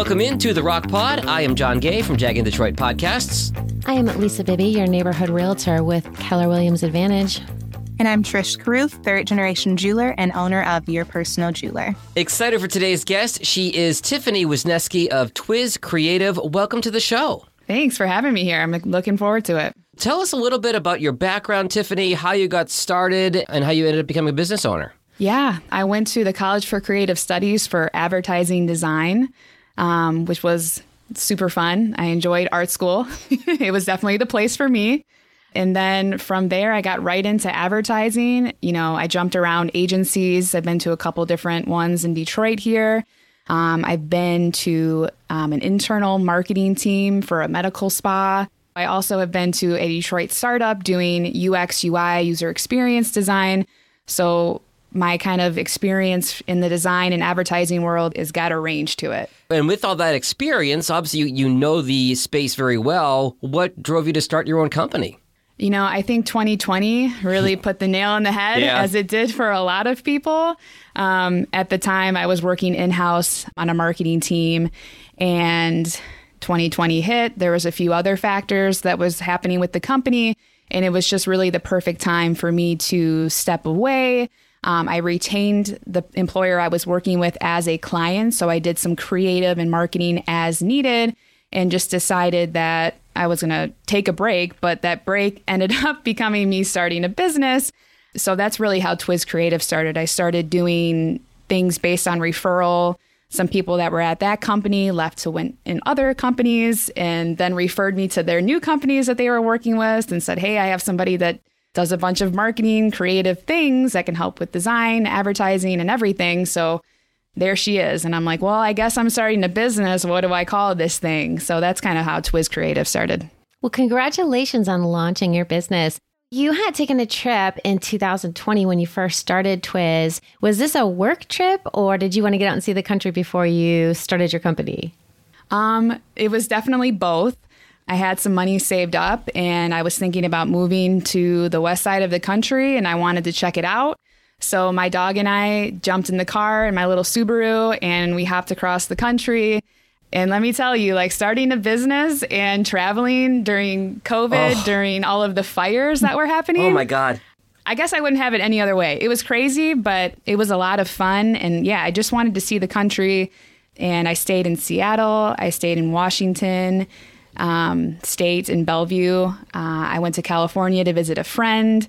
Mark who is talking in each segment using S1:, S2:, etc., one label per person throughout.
S1: Welcome into the Rock Pod. I am Jon Gay from Jag in Detroit Podcasts.
S2: I am Lisa Bibby, your neighborhood realtor with Keller Williams Advantage.
S3: And I'm Trish Carruth, third generation jeweler and owner of Your Personal Jeweler.
S1: Excited for today's guest. She is Tiffany Wisnieski of Twiz Creative. Welcome to the show.
S4: Thanks for having me here. I'm looking forward to it.
S1: Tell us a little bit about your background, Tiffany, how you got started, and how you ended up becoming a business owner.
S4: Yeah, I went to the College for Creative Studies for advertising design, um, which was super fun. I enjoyed art school. it was definitely the place for me. And then from there, I got right into advertising. You know, I jumped around agencies. I've been to a couple different ones in Detroit here. Um, I've been to um, an internal marketing team for a medical spa. I also have been to a Detroit startup doing UX, UI, user experience design. So my kind of experience in the design and advertising world has got a range to it.
S1: And with all that experience, obviously you, you know the space very well. What drove you to start your own company?
S4: You know, I think 2020 really put the nail on the head,
S1: Yeah.
S4: as it did for a lot of people. Um, at the time, I was working in house on a marketing team, and 2020 hit. There was a few other factors that was happening with the company, and it was just really the perfect time for me to step away. Um, I retained the employer I was working with as a client, so I did some creative and marketing as needed, and just decided that I was going to take a break. But that break ended up becoming me starting a business. So that's really how Twiz Creative started. I started doing things based on referral. Some people that were at that company left to went in other companies and then referred me to their new companies that they were working with and said, Hey, I have somebody that does a bunch of marketing, creative things that can help with design, advertising, and everything. So there she is. And I'm like, Well, I guess I'm starting a business. What do I call this thing? So that's kind of how Twiz Creative started.
S2: Well, congratulations on launching your business. You had taken a trip in 2020 when you first started Twiz. Was this a work trip or did you want to get out and see the country before you started your company?
S4: Um, it was definitely both. I had some money saved up and I was thinking about moving to the west side of the country and I wanted to check it out. So my dog and I jumped in the car in my little Subaru and we hopped across the country. And let me tell you, like starting a business and traveling during COVID, during all of the fires that were happening.
S1: Oh my God.
S4: I guess I wouldn't have it any other way. It was crazy, but it was a lot of fun. And yeah, I just wanted to see the country. And I stayed in Seattle, I stayed in Washington um, State in Bellevue. Uh, I went to California to visit a friend.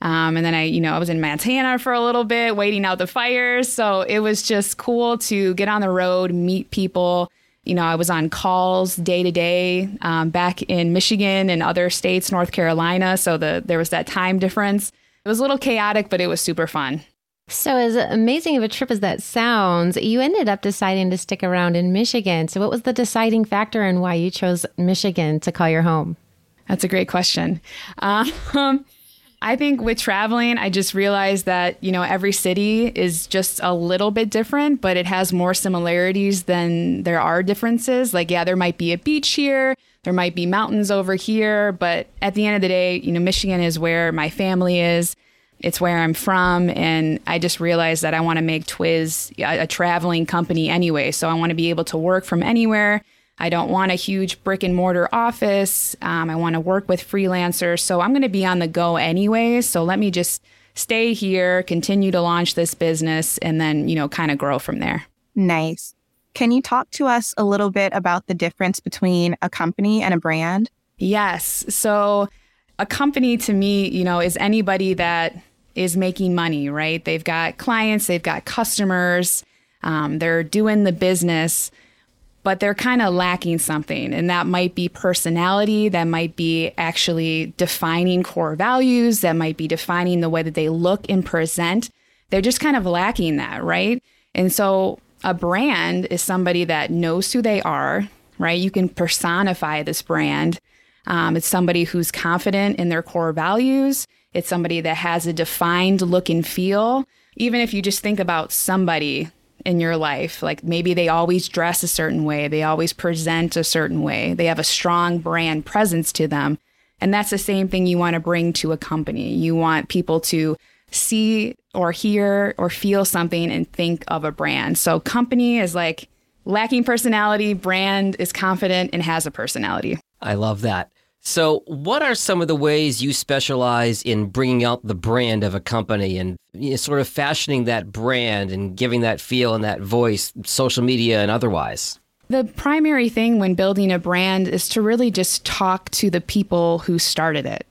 S4: Um, and then I, you know, I was in Montana for a little bit, waiting out the fires. So it was just cool to get on the road, meet people. You know, I was on calls day to day um, back in Michigan and other states, North Carolina. So the there was that time difference. It was a little chaotic, but it was super fun.
S2: So, as amazing of a trip as that sounds, you ended up deciding to stick around in Michigan. So, what was the deciding factor and why you chose Michigan to call your home?
S4: That's a great question. Um, I think with traveling, I just realized that, you know, every city is just a little bit different, but it has more similarities than there are differences. Like, yeah, there might be a beach here, there might be mountains over here, but at the end of the day, you know, Michigan is where my family is. It's where I'm from. And I just realized that I want to make Twiz a, a traveling company anyway. So I want to be able to work from anywhere. I don't want a huge brick and mortar office. Um, I want to work with freelancers. So I'm going to be on the go anyway. So let me just stay here, continue to launch this business, and then, you know, kind of grow from there.
S3: Nice. Can you talk to us a little bit about the difference between a company and a brand?
S4: Yes. So a company to me, you know, is anybody that is making money, right? They've got clients, they've got customers, um, they're doing the business, but they're kind of lacking something. And that might be personality, that might be actually defining core values, that might be defining the way that they look and present. They're just kind of lacking that, right? And so a brand is somebody that knows who they are, right? You can personify this brand. Um, it's somebody who's confident in their core values. It's somebody that has a defined look and feel. Even if you just think about somebody in your life, like maybe they always dress a certain way, they always present a certain way, they have a strong brand presence to them. And that's the same thing you want to bring to a company. You want people to see or hear or feel something and think of a brand. So, company is like lacking personality, brand is confident and has a personality.
S1: I love that. So, what are some of the ways you specialize in bringing out the brand of a company and you know, sort of fashioning that brand and giving that feel and that voice, social media and otherwise?
S4: The primary thing when building a brand is to really just talk to the people who started it.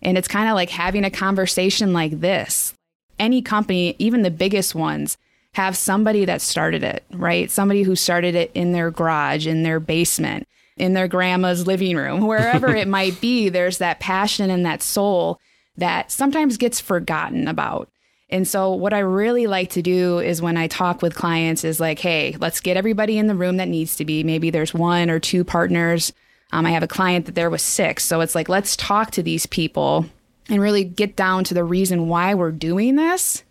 S4: And it's kind of like having a conversation like this. Any company, even the biggest ones, have somebody that started it, right? Somebody who started it in their garage, in their basement in their grandma's living room, wherever it might be, there's that passion and that soul that sometimes gets forgotten about. And so what I really like to do is when I talk with clients is like, hey, let's get everybody in the room that needs to be. Maybe there's one or two partners. Um, I have a client that there was six. So it's like, let's talk to these people and really get down to the reason why we're doing this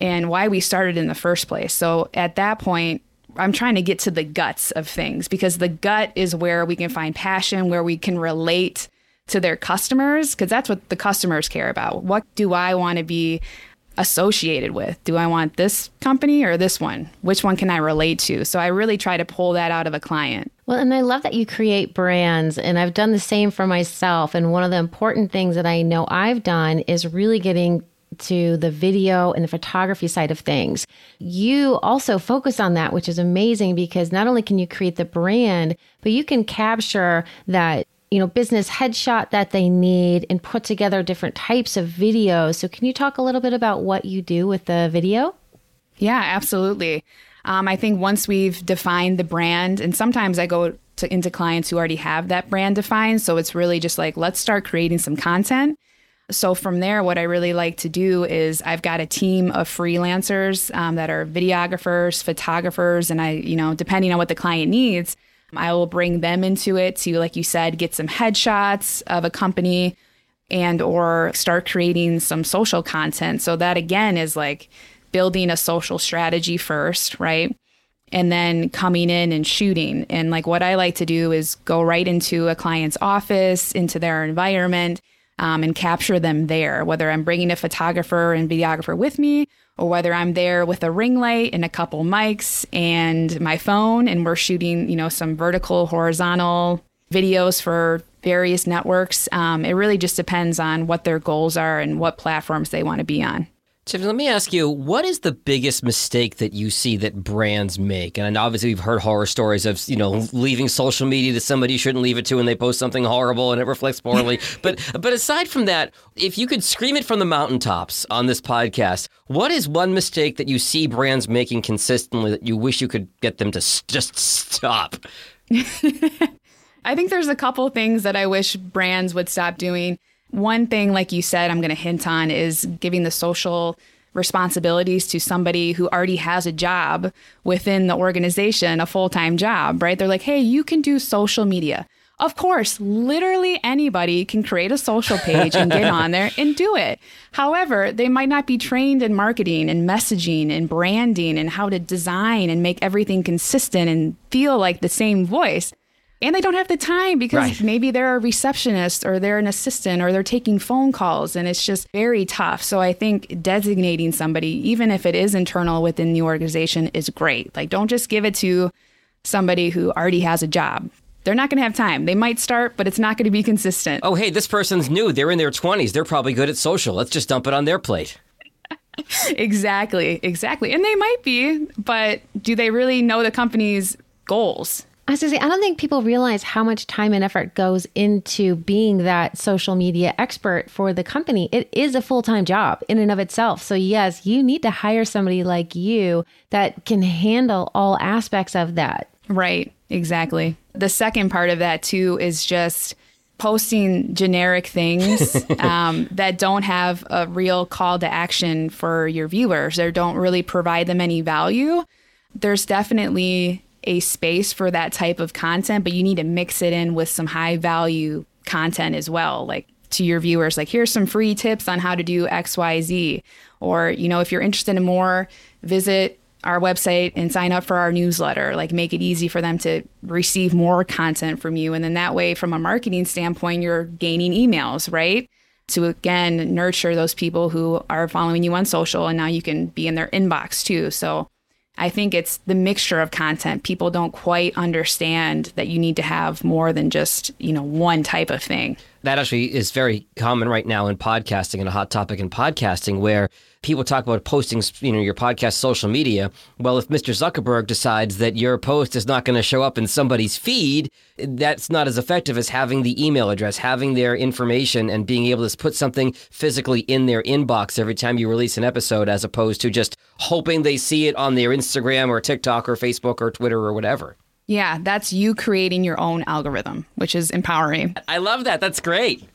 S4: and why we started in the first place. So at that point, I'm trying to get to the guts of things because the gut is where we can find passion, where we can relate to their customers, because that's what the customers care about. What do I want to be associated with? Do I want this company or this one? Which one can I relate to? So I really try to pull that out of a client.
S2: Well, and I love that you create brands, and I've done the same for myself. And one of the important things that I know I've done is really getting to the video and the photography side of things. You also focus on that, which is amazing because not only can you create the brand, but you can capture that you know business headshot that they need and put together different types of videos. So can you talk a little bit about what you do with the video?
S4: Yeah, absolutely. Um, I think once we've defined the brand, and sometimes I go to, into clients who already have that brand defined. So it's really just like, let's start creating some content so from there, what I really like to do is I've got a team of freelancers um, that are videographers, photographers, and I, you know, depending on what the client needs, I will bring them into it to, like you said, get some headshots of a company and or start creating some social content. So that again is like building a social strategy first, right? And then coming in and shooting. And like what I like to do is go right into a client's office, into their environment um, and capture them there, whether I'm bringing a photographer and videographer with me or whether I'm there with a ring light and a couple mics and my phone and we're shooting, you know, some vertical, horizontal videos for various networks. Um, it really just depends on what their goals are and what platforms they want to be on.
S1: Tiffany, let me ask you, what is the biggest mistake that you see that brands make? And obviously, we've heard horror stories of, you know, leaving social media to somebody you shouldn't leave it to and they post something horrible and it reflects poorly. but but aside from that, if you could scream it from the mountaintops on this podcast, what is one mistake that you see brands making consistently that you wish you could get them to just stop?
S4: I think there's a couple things that I wish brands would stop doing. One thing, like you said, I'm going to hint on is giving the social responsibilities to somebody who already has a job within the organization, a full time job, right? They're like, hey, you can do social media. Of course, literally anybody can create a social page and get on there and do it. However, they might not be trained in marketing and messaging and branding and how to design and make everything consistent and feel like the same voice and they don't have the time because right. maybe they're a receptionist or they're an assistant or they're taking phone calls and it's just very tough. So I think designating somebody, even if it is internal within the organization, is great. Like, don't just give it to somebody who already has a job. They're not going to have time. They might start, but it's not going to be consistent.
S1: Oh, hey, this person's new. They're in their 20s. They're probably good at social. Let's just dump it on their plate.
S4: exactly, exactly. And they might be, but do they really know the company's goals?
S2: I was going to say, I don't think people realize how much time and effort goes into being that social media expert for the company. It is a full time job in and of itself. So, yes, you need to hire somebody like you that can handle all aspects of that.
S4: Right, exactly. The second part of that, too, is just posting generic things um, that don't have a real call to action for your viewers or don't really provide them any value. There's definitely a space for that type of content, but you need to mix it in with some high value content as well. Like to your viewers, like here's some free tips on how to do XYZ. Or, you know, if you're interested in more, visit our website and sign up for our newsletter. Like make it easy for them to receive more content from you. And then that way, from a marketing standpoint, you're gaining emails, right? To again nurture those people who are following you on social and now you can be in their inbox too. So I think it's the mixture of content. People don't quite understand that you need to have more than just, you know, one type of thing.
S1: That actually is very common right now in podcasting and a hot topic in podcasting where people talk about posting, you know, your podcast social media. Well, if Mr. Zuckerberg decides that your post is not going to show up in somebody's feed, that's not as effective as having the email address, having their information and being able to put something physically in their inbox every time you release an episode as opposed to just hoping they see it on their Instagram or TikTok or Facebook or Twitter or whatever.
S4: Yeah, that's you creating your own algorithm, which is empowering.
S1: I love that. That's great.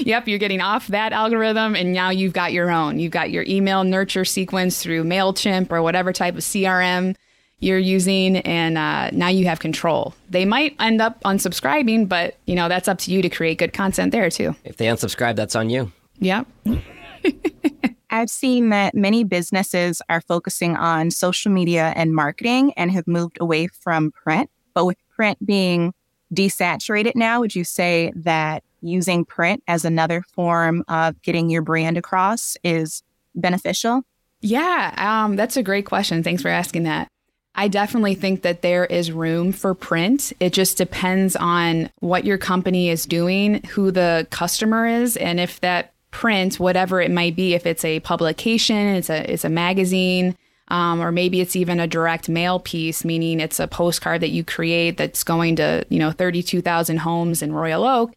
S4: Yep, you're getting off that algorithm and now you've got your own. You've got your email nurture sequence through MailChimp or whatever type of CRM you're using, and uh, now you have control. They might end up unsubscribing, but you know that's up to you to create good content there too.
S1: If they unsubscribe, that's on you.
S4: Yep.
S3: I've seen that many businesses are focusing on social media and marketing and have moved away from print. But with print being desaturated now, would you say that using print as another form of getting your brand across is beneficial?
S4: Yeah, um, that's a great question. Thanks for asking that. I definitely think that there is room for print. It just depends on what your company is doing, who the customer is, and if that print, whatever it might be, if it's a publication, it's a it's a magazine, um, or maybe it's even a direct mail piece, meaning it's a postcard that you create that's going to you know thirty two thousand homes in Royal Oak.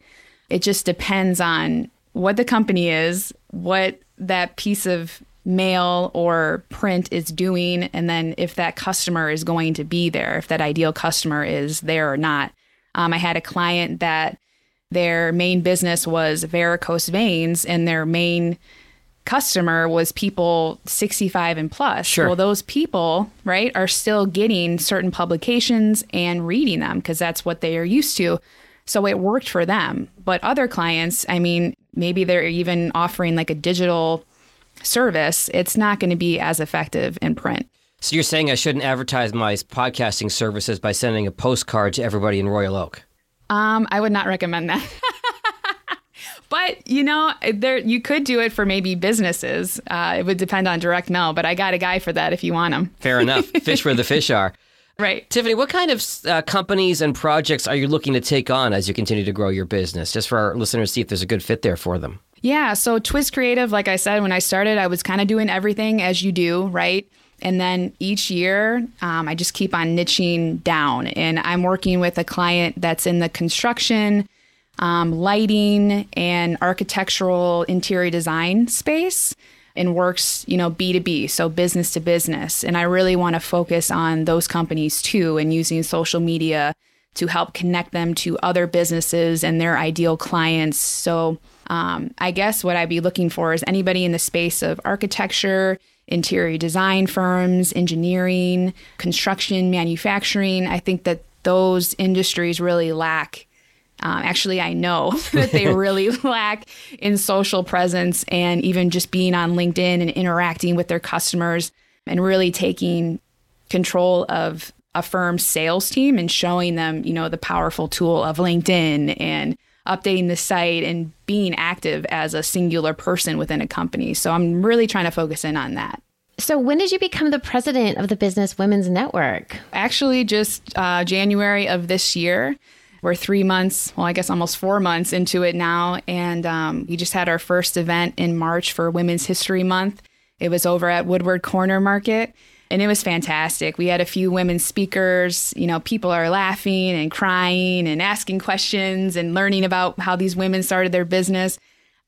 S4: It just depends on what the company is, what that piece of mail or print is doing, and then if that customer is going to be there, if that ideal customer is there or not. Um, I had a client that their main business was varicose veins, and their main customer was people 65 and plus.
S1: Sure.
S4: Well, those people, right, are still getting certain publications and reading them because that's what they are used to. So it worked for them. But other clients, I mean, maybe they're even offering like a digital service, it's not going to be as effective in print.
S1: So you're saying I shouldn't advertise my podcasting services by sending a postcard to everybody in Royal Oak?
S4: Um, I would not recommend that. but you know, there you could do it for maybe businesses. Uh, it would depend on direct mail, but I got a guy for that if you want him.
S1: Fair enough. Fish where the fish are.
S4: Right.
S1: Tiffany, what kind of uh, companies and projects are you looking to take on as you continue to grow your business? Just for our listeners to see if there's a good fit there for them.
S4: Yeah. So Twiz Creative, like I said, when I started, I was kind of doing everything as you do, right? And then each year, um, I just keep on niching down. And I'm working with a client that's in the construction, um, lighting, and architectural interior design space and works, you know, B2B, so business to business. And I really want to focus on those companies too and using social media to help connect them to other businesses and their ideal clients. So um, I guess what I'd be looking for is anybody in the space of architecture, interior design firms, engineering, construction, manufacturing. I think that those industries really lack. Um, actually, I know that they really lack in social presence and even just being on LinkedIn and interacting with their customers and really taking control of a firm's sales team and showing them, you know, the powerful tool of LinkedIn and updating the site and being active as a singular person within a company. So I'm really trying to focus in on that.
S2: So, when did you become the president of the Business Women's Network?
S4: Actually, just uh, January of this year. We're three months, well, I guess almost four months into it now. And um, we just had our first event in March for Women's History Month. It was over at Woodward Corner Market and it was fantastic. We had a few women speakers. You know, people are laughing and crying and asking questions and learning about how these women started their business.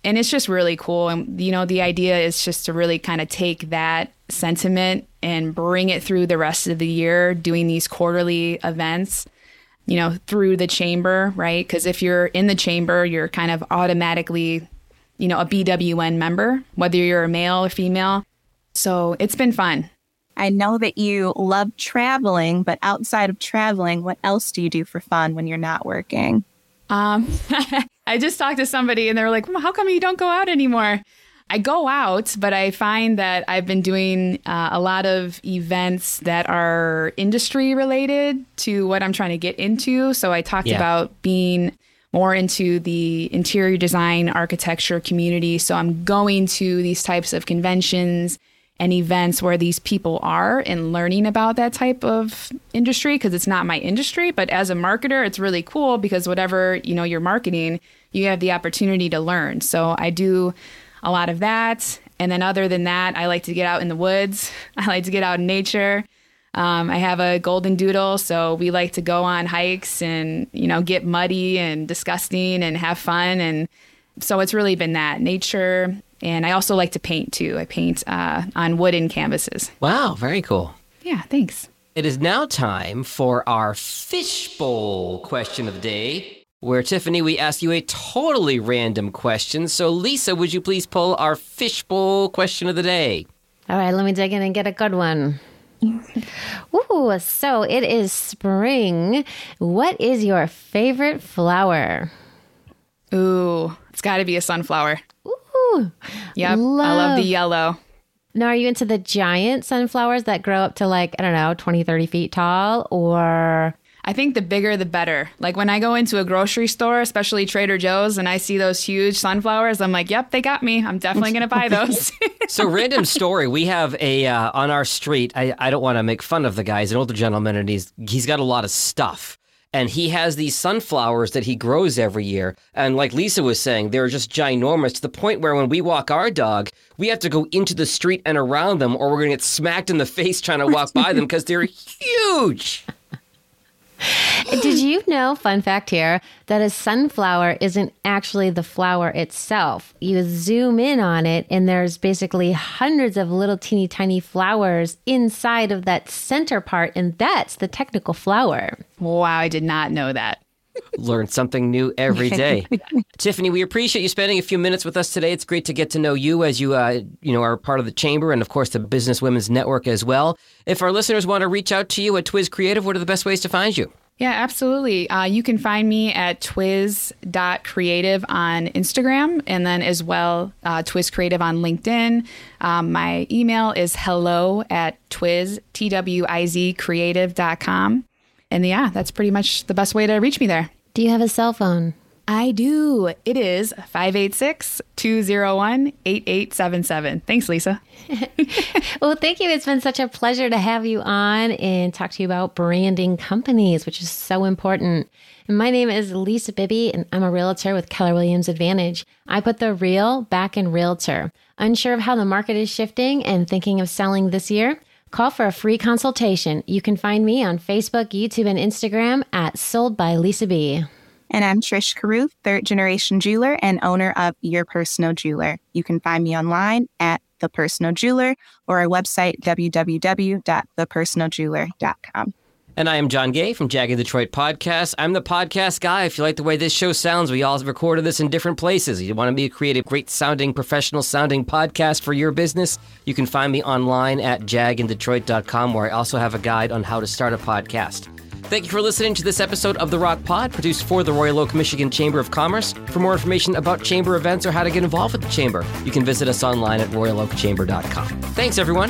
S4: And it's just really cool. And, you know, the idea is just to really kind of take that sentiment and bring it through the rest of the year, doing these quarterly events, you know, through the chamber, right? Because if you're in the chamber, you're kind of automatically, you know, a BWN member, whether you're a male or female. So it's been fun.
S3: I know that you love traveling, but outside of traveling, what else do you do for fun when you're not working?
S4: Um, I just talked to somebody and they were like, well, how come you don't go out anymore? I go out, but I find that I've been doing uh, a lot of events that are industry related to what I'm trying to get into. So I talked
S1: Yeah.
S4: about being more into the interior design architecture community. So I'm going to these types of conventions and events where these people are and learning about that type of industry because it's not my industry but as a marketer it's really cool because whatever you know you're marketing you have the opportunity to learn. So i do a lot of that. And then other than that i like to get out in the woods. I like to get out in nature. Um, i have a golden doodle so we like to go on hikes and you know get muddy and disgusting and have fun. And so it's really been that. Nature and I also like to paint too. I paint uh, on wooden canvases.
S1: Wow, very cool.
S4: Yeah, thanks.
S1: It is now time for our fishbowl question of the day, where Tiffany, we ask you a totally random question. So, Lisa, would you please pull our fishbowl question of the day?
S2: All right, let me dig in and get a good one. Ooh, so it is spring. What is your favorite flower?
S4: Ooh, it's got to be a sunflower.
S2: Ooh,
S4: Yep, I love the yellow.
S2: Now, are you into the giant sunflowers that grow up to like, I don't know, 20, 30 feet tall? Or
S4: I think the bigger the better. Like when I go into a grocery store, especially Trader Joe's, and I see those huge sunflowers, I'm like, yep, they got me. I'm definitely going to buy those.
S1: So, random story. We have a uh, on our street. I, I don't want to make fun of the guy. He's an older gentleman, and he's he's got a lot of stuff. And he has these sunflowers that he grows every year. And like Lisa was saying, they're just ginormous to the point where when we walk our dog, we have to go into the street and around them, or we're going to get smacked in the face trying to walk by them because they're huge.
S2: did you know, fun fact here, that a sunflower isn't actually the flower itself? You zoom in on it, and there's basically hundreds of little teeny tiny flowers inside of that center part, and that's the technical flower.
S4: wow, I did not know that.
S1: Learn something new every day. Tiffany, we appreciate you spending a few minutes with us today. It's great to get to know you as you, uh, you know, are part of the chamber and, of course, the Business Women's Network as well. If our listeners want to reach out to you at Twiz Creative, what are the best ways to find you?
S4: Yeah, absolutely. Uh, you can find me at twiz.creative on Instagram and then as well uh, Twiz Creative on LinkedIn. Um, my email is hello at twiz, T-W-I-Z creative.com. And yeah, that's pretty much the best way to reach me there.
S2: Do you have a cell phone?
S4: I do. It is 586 201 8877. Thanks, Lisa.
S2: Well, thank you. It's been such a pleasure to have you on and talk to you about branding companies, which is so important. And my name is Lisa Bibby, and I'm a realtor with Keller Williams Advantage. I put the real back in realtor. Unsure of how the market is shifting and thinking of selling this year? Call for a free consultation. You can find me on Facebook, YouTube, and Instagram at Sold by Lisa B.
S3: And I'm Trish Carruth, third generation jeweler and owner of Your Personal Jeweler. You can find me online at The Personal Jeweler or our website, www.thepersonaljeweler.com.
S1: And I am Jon Gay from Jag in Detroit Podcast. I'm the podcast guy. If you like the way this show sounds, we all have recorded this in different places. You want to be a great sounding, professional sounding podcast for your business? You can find me online at jagindetroit.com, where I also have a guide on how to start a podcast. Thank you for listening to this episode of The Rock Pod, produced for the Royal Oak, Michigan Chamber of Commerce. For more information about chamber events or how to get involved with the chamber, you can visit us online at royaloakchamber.com. Thanks, everyone.